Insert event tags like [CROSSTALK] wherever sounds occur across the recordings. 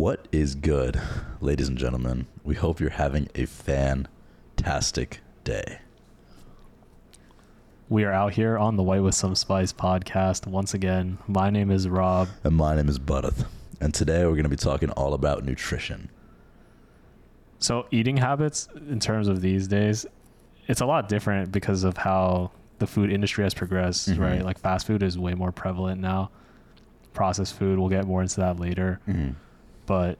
What is good, ladies and gentlemen? We hope you're having a fantastic day. We are out here on the White with Some Spice podcast once again. My name is Rob. And my name is Buddeth. And today we're going to be talking all about nutrition. So, eating habits in terms of these days, it's a lot different because of how the food industry has progressed, Mhm. right? Like fast food is way more prevalent now. Processed food, we'll get more into that later. Mm-hmm. But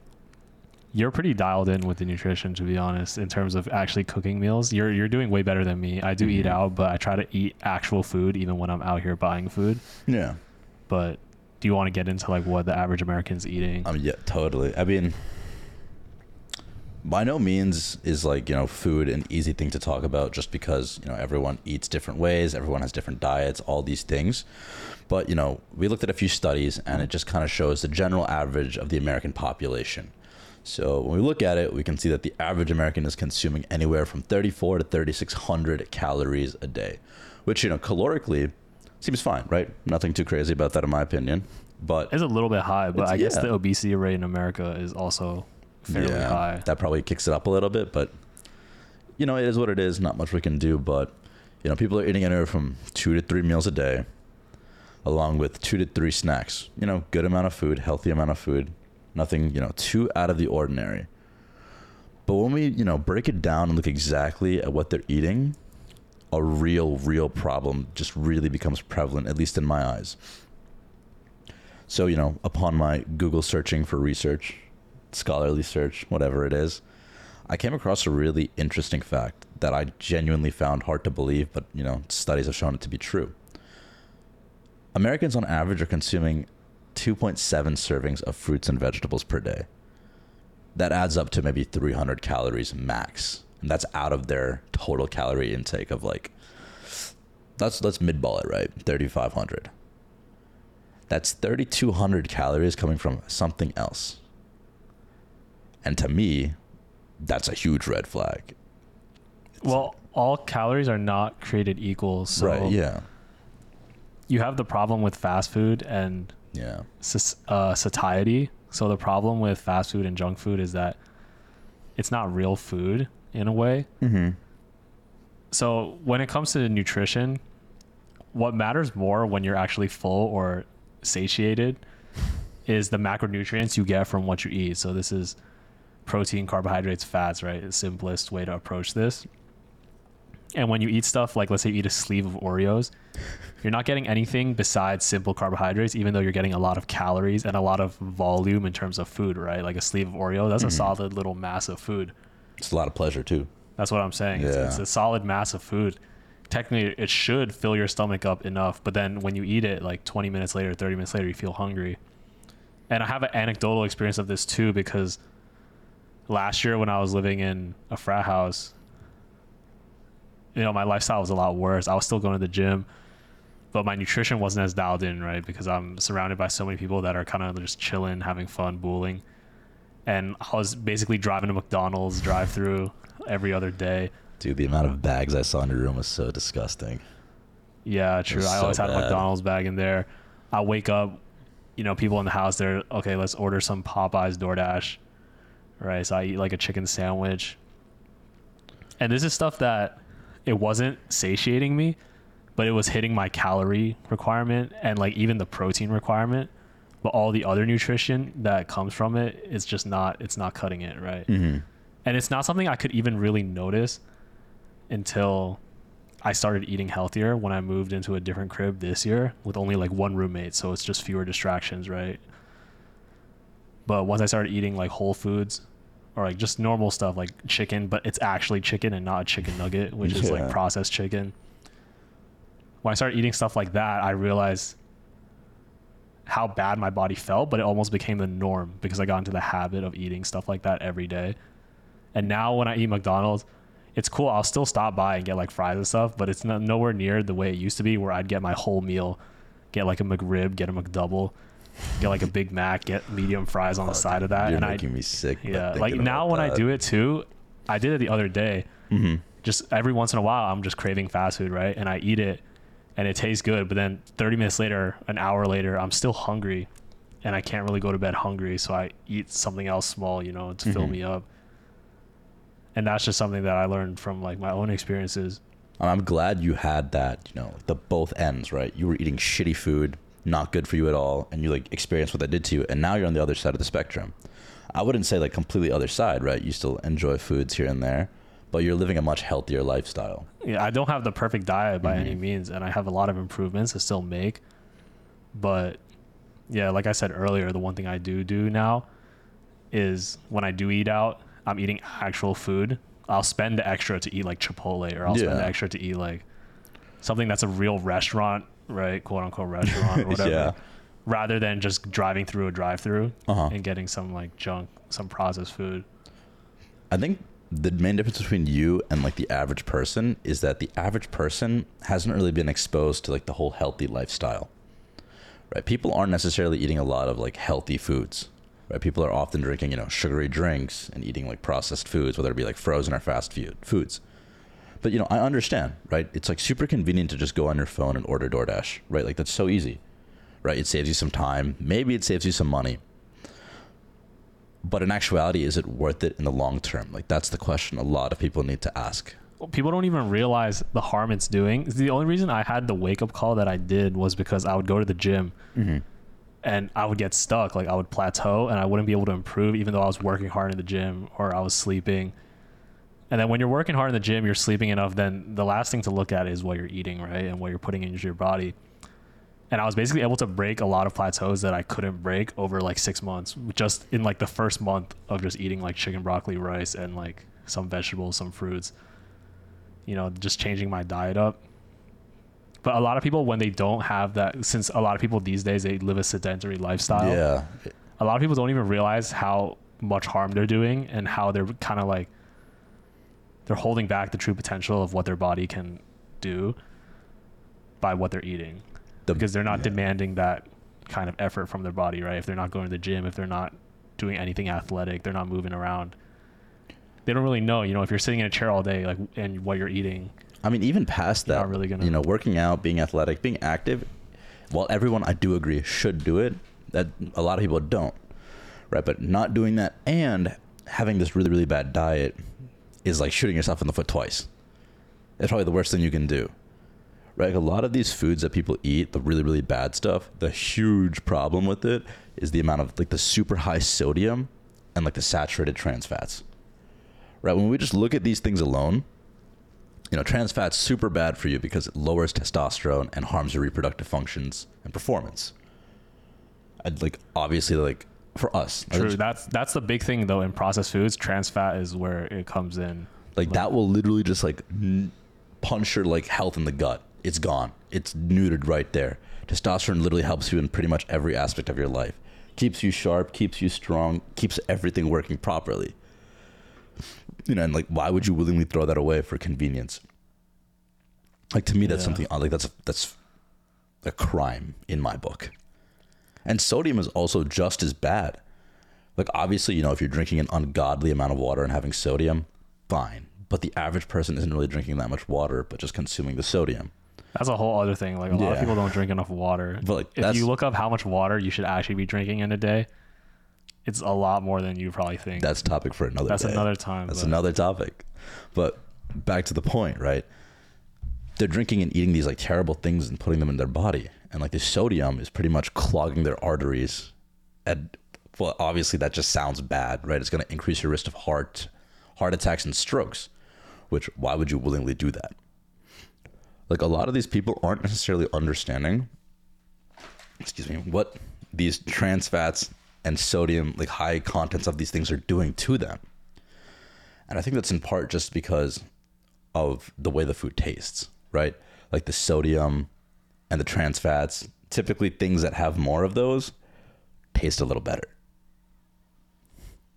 you're pretty dialed in with the nutrition, to be honest, in terms of actually cooking meals. You're you're doing way better than me. I do eat Mhm. out, but I try to eat actual food even when I'm out here buying food. Yeah. But do you want to get into like what the average American's eating? Um, yeah, totally. I mean, by no means is like, you know, food an easy thing to talk about just because, you know, everyone eats different ways, everyone has different diets, all these things. But, you know, we looked at a few studies and it just kind of shows the general average of the American population. So when we look at it, we can see that the average American is consuming anywhere from 34 to 3600 calories a day, which, you know, calorically seems fine, right? Nothing too crazy about that in my opinion. But It's a little bit high, but I guess yeah. the obesity rate in America is also fairly high. That probably kicks it up a little bit, but you know, it is what it is. Not much we can do, but you know, people are eating anywhere from two to three meals a day, along with two to three snacks. You know, good amount of food, healthy amount of food, nothing you know too out of the ordinary. But when we you know break it down and look exactly at what they're eating, a real, real problem just really becomes prevalent, at least in my eyes. So, you know, upon my Google searching for research, scholarly search, whatever it is, I came across a really interesting fact that I genuinely found hard to believe, but, you know, studies have shown it to be true. Americans on average are consuming 2.7 servings of fruits and vegetables per day. That adds up to maybe 300 calories max. And that's out of their total calorie intake of like, let's, let's midball it, right? 3,500 that's 3200 calories coming from something else and to me that's a huge red flag Well, all calories are not created equal. So right yeah you have the problem with fast food and yeah uh, satiety. So the problem with fast food and junk food is that it's not real food in a way. mm-hmm. So when it comes to nutrition, what matters more when you're actually full or satiated is the macronutrients you get from what you eat. So this is protein, carbohydrates, fats, right? The simplest way to approach this. And when you eat stuff like let's say you eat a sleeve of Oreos, you're not getting anything besides simple carbohydrates, even though you're getting a lot of calories and a lot of volume in terms of food, right? Like a sleeve of Oreo, that's a mm-hmm. solid little mass of food. it's a lot of pleasure too That's what I'm saying. It's, Yeah. it's a solid mass of food. Technically, it should fill your stomach up enough, but then when you eat it, like 20 minutes later, 30 minutes later, you feel hungry. And I have an anecdotal experience of this too because last year when I was living in a frat house, you know, my lifestyle was a lot worse. I was still going to the gym, but my nutrition wasn't as dialed in, right? Because I'm surrounded by so many people that are kind of just chilling, having fun, bowling. And I was basically driving to McDonald's drive through every other day. dude the amount of bags i saw in your room was so disgusting Yeah, true. I so always had a. McDonald's bag in there. I wake up, you know, people in the house, they're okay, let's order some Popeyes DoorDash. Right. So I eat like a chicken sandwich. And this is stuff that it wasn't satiating me, but it was hitting my calorie requirement and like even the protein requirement. But all the other nutrition that comes from it, it is just not it's not cutting it, right? mm-hmm. and it's not something I could even really notice until I started eating healthier when I moved into a different crib this year with only like one roommate, so it's just fewer distractions, right? But once I started eating like whole foods or like just normal stuff like chicken, but it's actually chicken and not a chicken nugget, which is like processed chicken. When I started eating stuff like that, I realized how bad my body felt, but it almost became the norm because I got into the habit of eating stuff like that every day. And now when I eat McDonald's, it's cool. I'll still stop by and get like fries and stuff, but it's no, nowhere near the way it used to be where I'd get my whole meal, get like a McRib, get a McDouble, get like a Big Mac, get medium fries on the side of that. You're and I, making me sick. yeah, like now when I do it too, I did it the other day. Mhm. Just every once in a while, I'm just craving fast food, right? And I eat it, and it tastes good. But then 30 minutes later, an hour later, I'm still hungry, and I can't really go to bed hungry, so I eat something else small, you know, to fill Mhm. me up. And that's just something that I learned from like my own experiences. I'm glad you had that, you know, the both ends, right? You were eating shitty food, not good for you at all, and you like experience what that did to you, and now you're on the other side of the spectrum. I wouldn't say like completely other side, right? You still enjoy foods here and there, but you're living a much healthier lifestyle. Yeah, I don't have the perfect diet by any Mhm. means, and I have a lot of improvements to still make. But yeah, like I said earlier, the one thing I do do now is when I do eat out, I'm eating actual food. I'll spend the extra to eat like Chipotle, or I'll spend the extra to eat like something that's a real restaurant, right? "Quote unquote" [LAUGHS] restaurant or whatever. Yeah. Rather than just driving through a drive-through Uh-huh. and getting some like junk, some processed food. I think the main difference between you and like the average person is that the average person hasn't really been exposed to like the whole healthy lifestyle. Right? People aren't necessarily eating a lot of like healthy foods. Right? People are often drinking, you know, sugary drinks and eating like processed foods, whether it be like frozen or fast food foods. But you know, I understand, right? It's like super convenient to just go on your phone and order DoorDash, right? Like that's so easy. Right? It saves you some time. Maybe it saves you some money but in actuality is it worth it in the long term like that's the question a lot of people need to ask Well, people don't even realize the harm it's doing. The only reason I had the wake up call that I did was because I would go to the gym mm-hmm. and I would get stuck. Like I would plateau and I wouldn't be able to improve even though I was working hard in the gym or I was sleeping. And then when you're working hard in the gym, you're sleeping enough, then the last thing to look at is what you're eating, right? And what you're putting into your body. And I was basically able to break a lot of plateaus that I couldn't break over like six months, just in like the first month of just eating like chicken, broccoli, rice, and like some vegetables, some fruits. You know, just changing my diet up. But a lot of people, when they don't have that, since a lot of people these days they live a sedentary lifestyle, yeah a lot of people don't even realize how much harm they're doing and how they're kind of like they're holding back the true potential of what their body can do by what they're eating. The, because they're not yeah. demanding that kind of effort from their body right? If they're not going to the gym if they're not doing anything athletic they're not moving around. They don't really know you know if you're sitting in a chair all day like and what you're eating i mean even past that really gonna- you know working out being athletic being active while everyone i do agree should do it that a lot of people don't right? But not doing that and having this really really bad diet is like shooting yourself in the foot twice it's probably the worst thing you can do right? A lot of these foods that people eat, the really, really bad stuff, the huge problem with it is the amount of like the super high sodium and like the saturated trans fats. Right? When we just look at these things alone, you know, trans fats super bad for you because it lowers testosterone and harms your reproductive functions and performance. I'd like obviously like for us, like, true. that's that's the big thing though in processed foods. Trans fat is where it comes in. Like that will literally just like n- punch your like health in the gut. It's gone. It's neutered right there. Testosterone literally helps you in pretty much every aspect of your life. Keeps you sharp keeps you strong keeps everything working properly. You know and like why would you willingly throw that away for convenience? Like to me that's Yeah. something uh, like that's that's a crime in my book and sodium is also just as bad like obviously you know if you're drinking an ungodly amount of water and having sodium fine but the average person isn't really drinking that much water but just consuming the sodium That's a whole other thing. Like a lot of people don't drink enough water. But, like, if you look up how much water you should actually be drinking in a day, it's a lot more than you probably think. that's a topic for another That's day. another time. that's but- another topic but back to the point right they're drinking and eating these like terrible things and putting them in their body and like the sodium is pretty much clogging their arteries. And well obviously that just sounds bad right? It's going to increase your risk of heart heart attacks and strokes which why would you willingly do that? Like a lot of these people aren't necessarily understanding excuse me what these trans fats and sodium like high contents of these things are doing to them. And i think that's in part just because of the way the food tastes right? Like the sodium and the trans fats typically things that have more of those taste a little better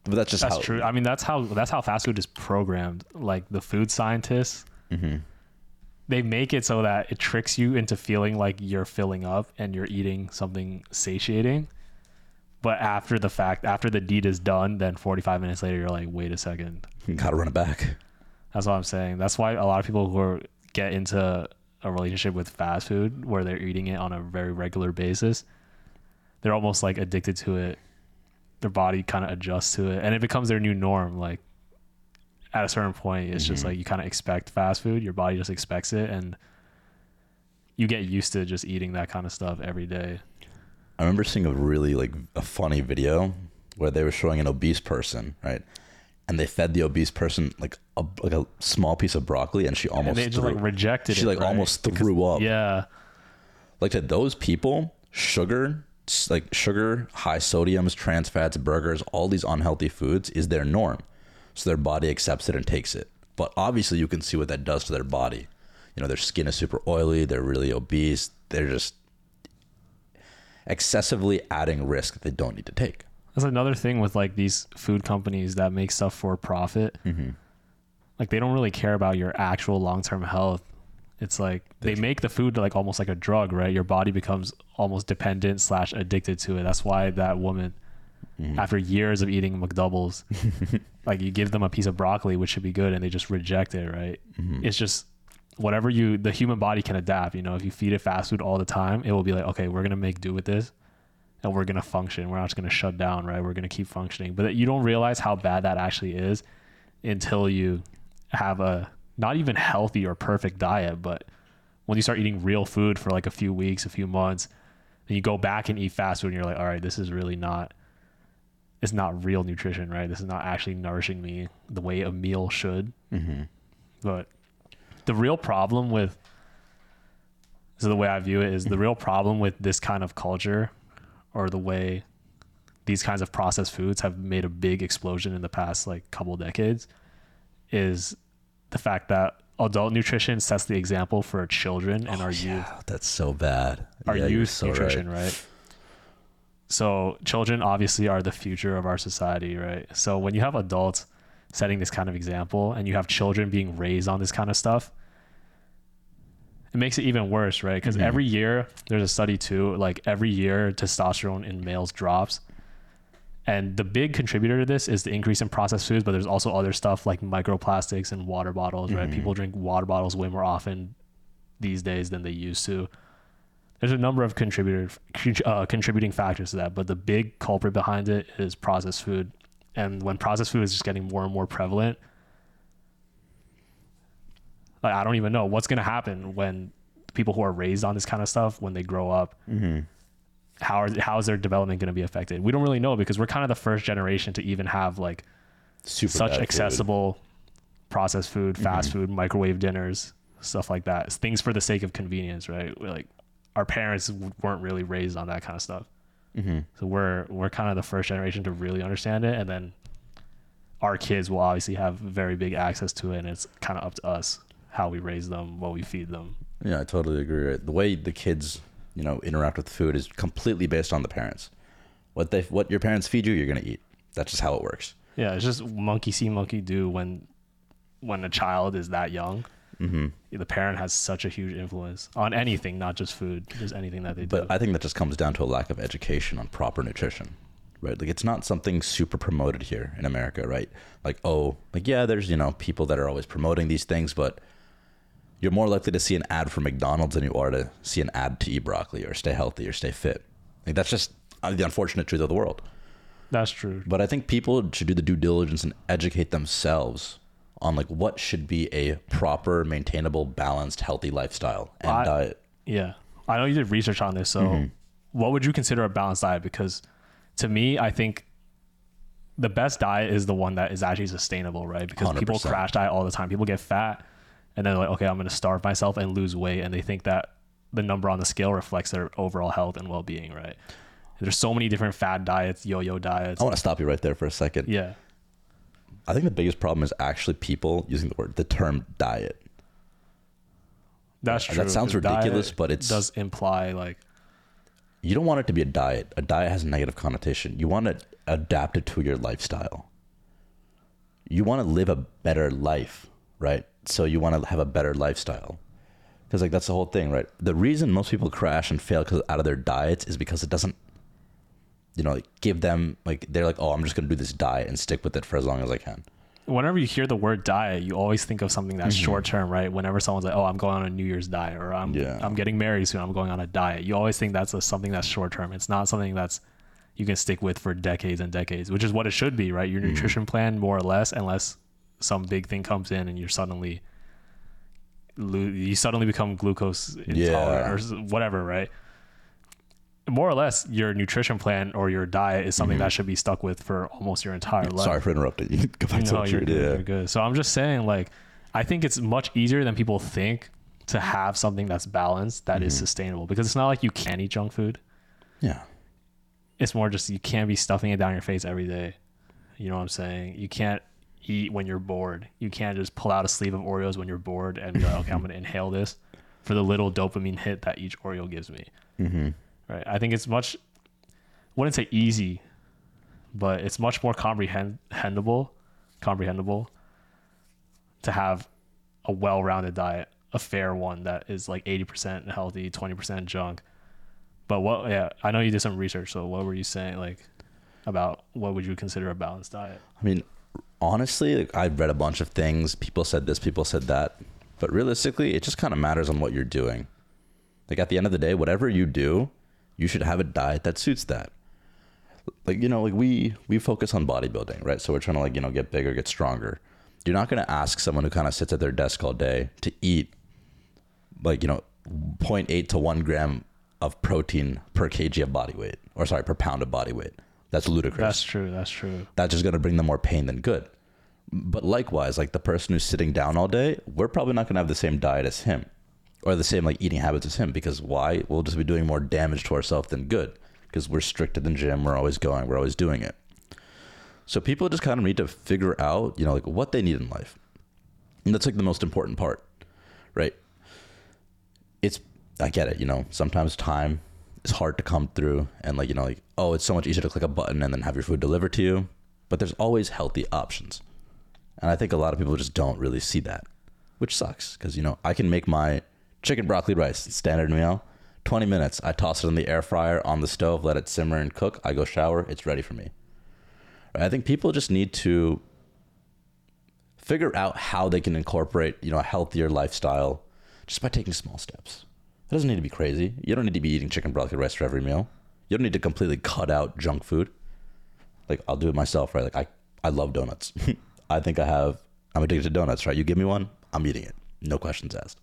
but that's just That's how true. I mean, that's how that's how fast food is programmed. Like the food scientists, Mm-hmm. they make it so that it tricks you into feeling like you're filling up and you're eating something satiating. But after the fact, after the deed is done, then 45 minutes later, you're like, wait a second. you [LAUGHS] gotta run it back That's what I'm saying. That's why a lot of people who are, get into a relationship with fast food where they're eating it on a very regular basis, they're almost like addicted to it. Their body kind of adjusts to it, and it becomes their new norm. Like at a certain point, it's just Mhm. like you kind of expect fast food. Your body just expects it, and you get used to just eating that kind of stuff every day. I remember seeing a really like a funny video where they were showing an obese person, right? And they fed the obese person like a like a small piece of broccoli, and she almost and threw, like rejected it. she it. like right? almost Because- threw up. Yeah, Like to those people, sugar, like sugar, high sodiums, trans fats, burgers, all these unhealthy foods is their norm. So their body accepts it and takes it. But obviously, you can see what that does to their body. You know, their skin is super oily. They're really obese. They're just excessively adding risk that they don't need to take. That's another thing with like these food companies that make stuff for profit. Mm-hmm. Like they don't really care about your actual long term health. It's like they make the food like almost like a drug, right? Your body becomes almost dependent slash addicted to it. That's why that woman, Mm-hmm. after years of eating McDoubles, [LAUGHS] like you give them a piece of broccoli, which should be good, and they just reject it, right? Mm-hmm. It's just whatever you the human body can adapt. You know, if you feed it fast food all the time, it will be like, okay, we're gonna make do with this and we're gonna function. We're not just gonna shut down, right? We're gonna keep functioning. But you don't realize how bad that actually is until you have a not even healthy or perfect diet, but when you start eating real food for like a few weeks, a few months, and you go back and eat fast food and you're like, all right, this is really not it's not real nutrition, right? This is not actually nourishing me the way a meal should. Mm-hmm. But the real problem with so the way I view it is the real problem with this kind of culture or the way these kinds of processed foods have made a big explosion in the past like couple decades is the fact that adult nutrition sets the example for children and oh, our youth Yeah, that's so bad. our Yeah, youth so nutrition, right. right? So children obviously are the future of our society, right? So when you have adults setting this kind of example and you have children being raised on this kind of stuff, it makes it even worse, right? Because Mhm. every year there's a study too, like every year testosterone in males drops. And the big contributor to this is the increase in processed foods, but there's also other stuff like microplastics and water bottles, right? Mhm. People drink water bottles way more often these days than they used to. There's a number of contributor uh, contributing factors to that, but the big culprit behind it is processed food. And when processed food is just getting more and more prevalent, like I don't even know what's gonna happen when people who are raised on this kind of stuff when they grow up. Mm-hmm. How are how is their development going to be affected? We don't really know because we're kind of the first generation to even have like Super such bad food. accessible processed food, fast Mhm. food, microwave dinners, stuff like that. It's things for the sake of convenience, right? We're like our parents w- weren't really raised on that kind of stuff. Mm-hmm. So we're we're kind of the first generation to really understand it and then our kids will obviously have very big access to it and it's kind of up to us how we raise them, what we feed them. Yeah, I totally agree. Right? The way the kids, you know, interact with food is completely based on the parents. What they, what your parents feed you, you're gonna eat. That's just how it works. Yeah, it's just monkey see, monkey do when when a child is that young. Mm-hmm. The parent has such a huge influence on anything, not just food, just anything that they But do. But I think that just comes down to a lack of education on proper nutrition, right? Like it's not something super promoted here in America, right? Like oh, like yeah, there's you know people that are always promoting these things, but you're more likely to see an ad for McDonald's than you are to see an ad to eat broccoli or stay healthy or stay fit. Like that's just uh, the unfortunate truth of the world. That's true. But I think people should do the due diligence and educate themselves on like what should be a proper, maintainable, balanced, healthy lifestyle and I- diet. Yeah. I know you did research on this. So, Mm-hmm. what would you consider a balanced diet? Because to me, I think the best diet is the one that is actually sustainable, right? Because people 100%. crash diet all the time. People get fat and then they're like, okay, I'm going to starve myself and lose weight. And they think that the number on the scale reflects their overall health and well being, right? There's so many different fad diets, yo yo diets. I want to stop you right there for a second. Yeah. I think the biggest problem is actually people using the word the term diet. That's true. That sounds ridiculous, but it does imply like You don't want it to be a diet. A diet has a negative connotation. You want to adapt it to your lifestyle. You want to live a better life, right? So you want to have a better lifestyle. Because like that's the whole thing, right? The reason most people crash and fail because out of their diets is because it doesn't, you know, like give them like they're like, oh, I'm just gonna do this diet and stick with it for as long as I can. whenever you hear the word diet, you always think of something that's mm-hmm. short term, right? Whenever someone's like, "Oh, I'm going on a New Year's diet," or "I'm Yeah. I'm getting married soon, I'm going on a diet," you always think that's a, something that's short term. It's not something that's you can stick with for decades and decades, which is what it should be, right? Your mm-hmm. nutrition plan, more or less, unless some big thing comes in and you're suddenly you suddenly become glucose intolerant Yeah. or whatever, right? More or less, your nutrition plan or your diet is something mm-hmm. that should be stuck with for almost your entire life. Sorry for interrupting you. [LAUGHS] Go back to No, what you're you good, did. you're good. So I'm just saying, like, I think it's much easier than people think to have something that's balanced that is mm-hmm. sustainable because it's not like you can't eat junk food. Yeah. It's more just you can't be stuffing it down your face every day. You know what I'm saying? You can't eat when you're bored. You can't just pull out a sleeve of Oreos when you're bored and be like, okay, I'm going to inhale this for the little dopamine hit that each Oreo gives me. Mm-hmm. Right. I think it's much, wouldn't say easy, but it's much more comprehensible, comprehensible to have a well-rounded diet, a fair one that is like 80% healthy, 20% junk. But what, yeah, I know you did some research. So what were you saying like about what would you consider a balanced diet? I mean, honestly, like, I've read a bunch of things. People said this, people said that. But realistically, it just kind of matters on what you're doing. Like at the end of the day, whatever you do, you should have a diet that suits that. Like, you know, like we we focus on bodybuilding, right? So we're trying to like, you know, get bigger, get stronger. You're not going to ask someone who kind of sits at their desk all day to eat like, you know, 0.8 to 1 gram of protein per kg of body weight or sorry, per pound of body weight. That's ludicrous That's true. That's true. that's just going to bring them more pain than good. But likewise, like the person who's sitting down all day, we're probably not going to have the same diet as him or the same like eating habits as him because why? We'll just be doing more damage to ourselves than good because we're strict in the gym. We're always going, we're always doing it. So people just kind of need to figure out, you know, like what they need in life. And that's like the most important part, right? It's, I get it, you know, sometimes time is hard to come through and like, you know, like, oh, it's so much easier to click a button and then have your food delivered to you. But there's always healthy options. And I think a lot of people just don't really see that, which sucks because, you know, I can make my chicken broccoli rice standard meal 20 minutes. I toss it in the air fryer on the stove, let it simmer and cook. I go shower, it's ready for me. Right? I think people just need to figure out how they can incorporate, you know, a healthier lifestyle just by taking small steps. It doesn't need to be crazy. You don't need to be eating chicken broccoli rice for every meal. You don't need to completely cut out junk food. Like I'll do it myself, right? Like I, I love donuts. [LAUGHS] I think I have I'm addicted to donuts, right? You give me one, I'm eating it. No questions asked.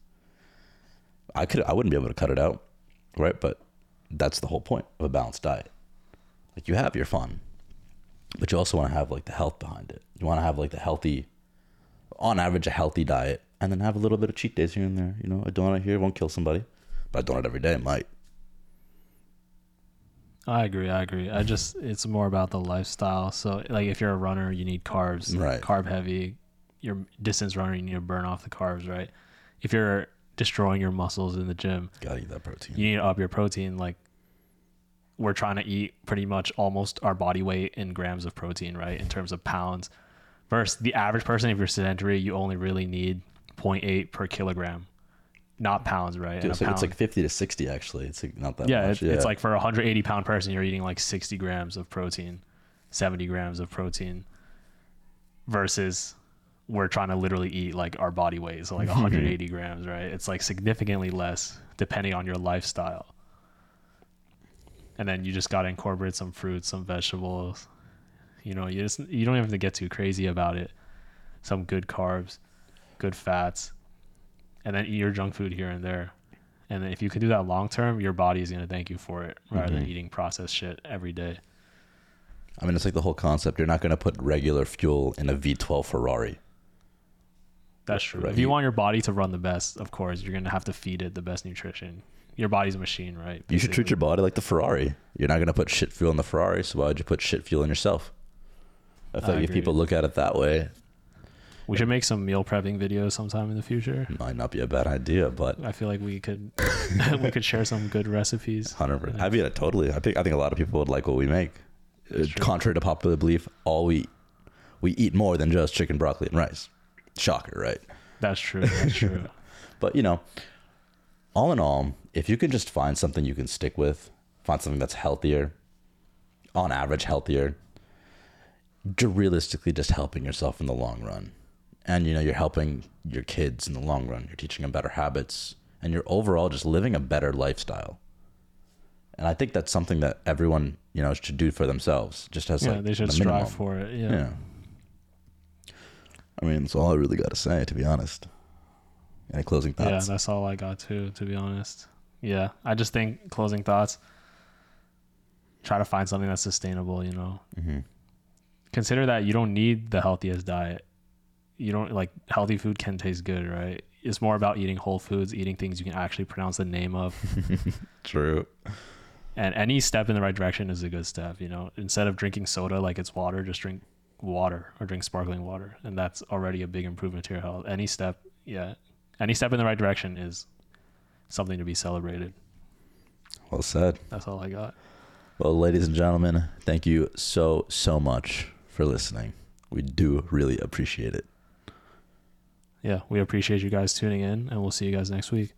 I could I wouldn't be able to cut it out, right? But that's the whole point of a balanced diet. Like you have your fun, but you also want to have like the health behind it. You want to have like the healthy on average a healthy diet and then have a little bit of cheat days here and there. You know, a donut here won't kill somebody, but doing it every day might. I agree. I agree. I just it's more about the lifestyle. So like if you're a runner, you need carbs, Right. carb heavy. You're distance runner, you need to burn off the carbs, right? If you're destroying your muscles in the gym, Gotta eat that protein. you need to up your protein. Like we're trying to eat pretty much almost our body weight in grams of protein, right? In terms of pounds. Versus the average person, if you're sedentary, you only really need 0.8 per kilogram, not pounds, right? Dude, And it's, like, it's like 50 to 60 actually. It's like not that yeah, much. Yeah, it's like for a 180 pound person, you're eating like 60 grams of protein, 70 grams of protein, versus we're trying to literally eat like our body weight, so like 180 [LAUGHS] grams, right? It's like significantly less depending on your lifestyle. And then you just got to incorporate some fruits, some vegetables. You know, you just you don't have to get too crazy about it. Some good carbs, good fats, and then eat your junk food here and there. And then if you can do that long term, your body is going to thank you for it rather than Mhm. eating processed shit every day. I mean, it's like the whole concept. You're not going to put regular fuel in a V12 Ferrari. That's true. Right. If you want your body to run the best, of course, you're going to have to feed it the best nutrition. Your body's a machine, right? You should treat your body like the Ferrari. You're not going to put shit fuel in the Ferrari, so why would you put shit fuel in yourself? I I feel like if people look at it that way, We should make some meal prepping videos sometime in the future. might not be a bad idea, but I feel like we could [LAUGHS] we could share some good recipes. 100%. I mean, totally. I think I think a lot of people would like what we make. Uh. Contrary to popular belief, all we we eat more than just chicken, broccoli, and rice. Shocker, right? That's true. That's true. [LAUGHS] But you know, all in all, if you can just find something you can stick with, find something that's healthier, on average healthier, you're realistically just helping yourself in the long run. And you know, you're helping your kids in the long run. You're teaching them better habits and you're overall just living a better lifestyle. And I think that's something that everyone, you know, should do for themselves. Just as yeah, like they should the strive for it. Yeah. Yeah. I mean, that's all I really got to say, to be honest. Any closing thoughts? Yeah, that's all I got too, to be honest. Yeah. I just think closing thoughts try to find something that's sustainable, you know. mm-hmm. Consider that you don't need the healthiest diet. You don't like healthy food can taste good, right? It's more about eating whole foods, eating things you can actually pronounce the name of. [LAUGHS] True. and any step in the right direction is a good step, you know. Instead of drinking soda like it's water, just drink water or drink sparkling water. And that's already a big improvement to your health. Any step, yeah. Any step in the right direction is something to be celebrated. Well said. That's all I got. Well, ladies and gentlemen, thank you so, so much for listening. We do really appreciate it. Yeah, we appreciate you guys tuning in and we'll see you guys next week.